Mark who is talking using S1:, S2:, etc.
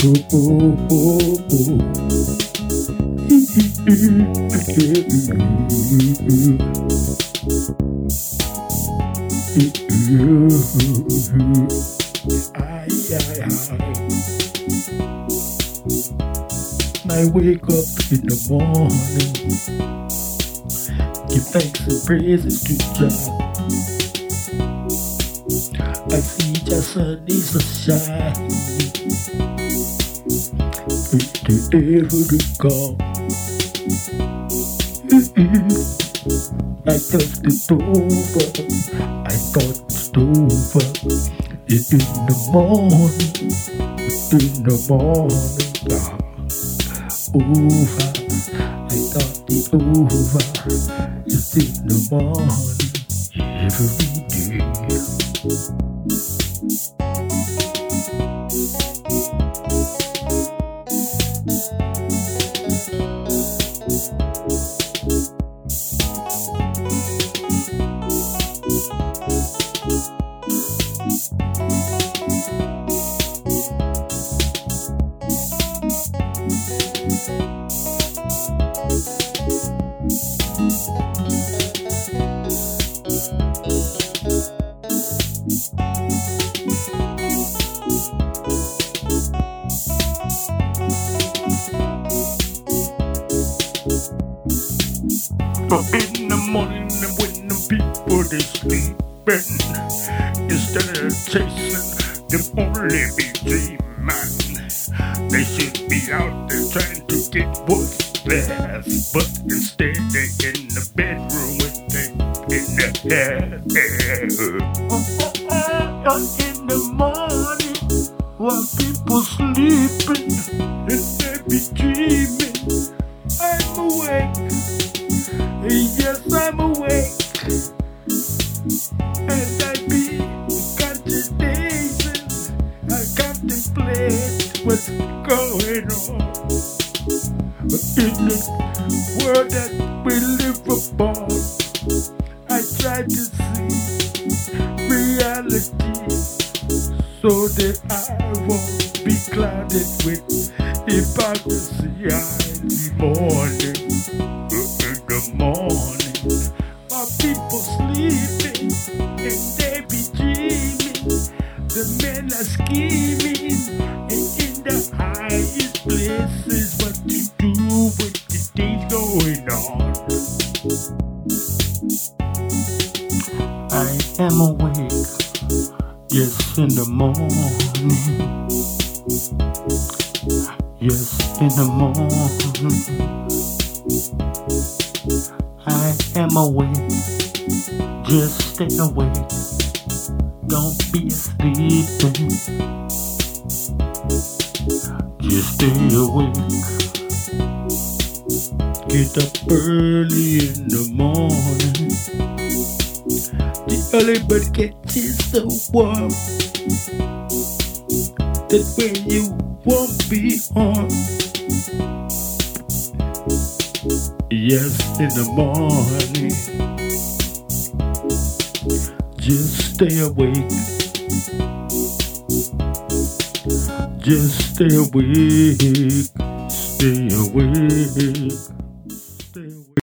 S1: I wake up in the morning, give thanks and praises to God. I see just sunny sunshine, it's the air to come. I touched it over, I thought it's over. It's in the morning, in the morning, God. Over, I thought it's over. It's in the morning, every But in the morning when the people they sleeping, instead of chasing them only be dreaming. They should be out there trying to get what's theirs, but instead they in the bedroom with they in the hair. In the morning, while people sleeping, and they be dreaming. I'm awake. Be contemplating. I contemplate what's going on. In the world that we live upon, I try to see reality so that I won't be clouded with hypocrisy. I morning in the morning. Scheming in the highest places. What to do the things going on? I am awake, yes, in the morning. Yes, in the morning. I am awake. Just stay awake. Don't be sleeping. Just stay awake. Get up early in the morning. The early bird catches the worm. That way you won't be on. Yes, in the morning. Stay awake. Just stay awake. Stay awake.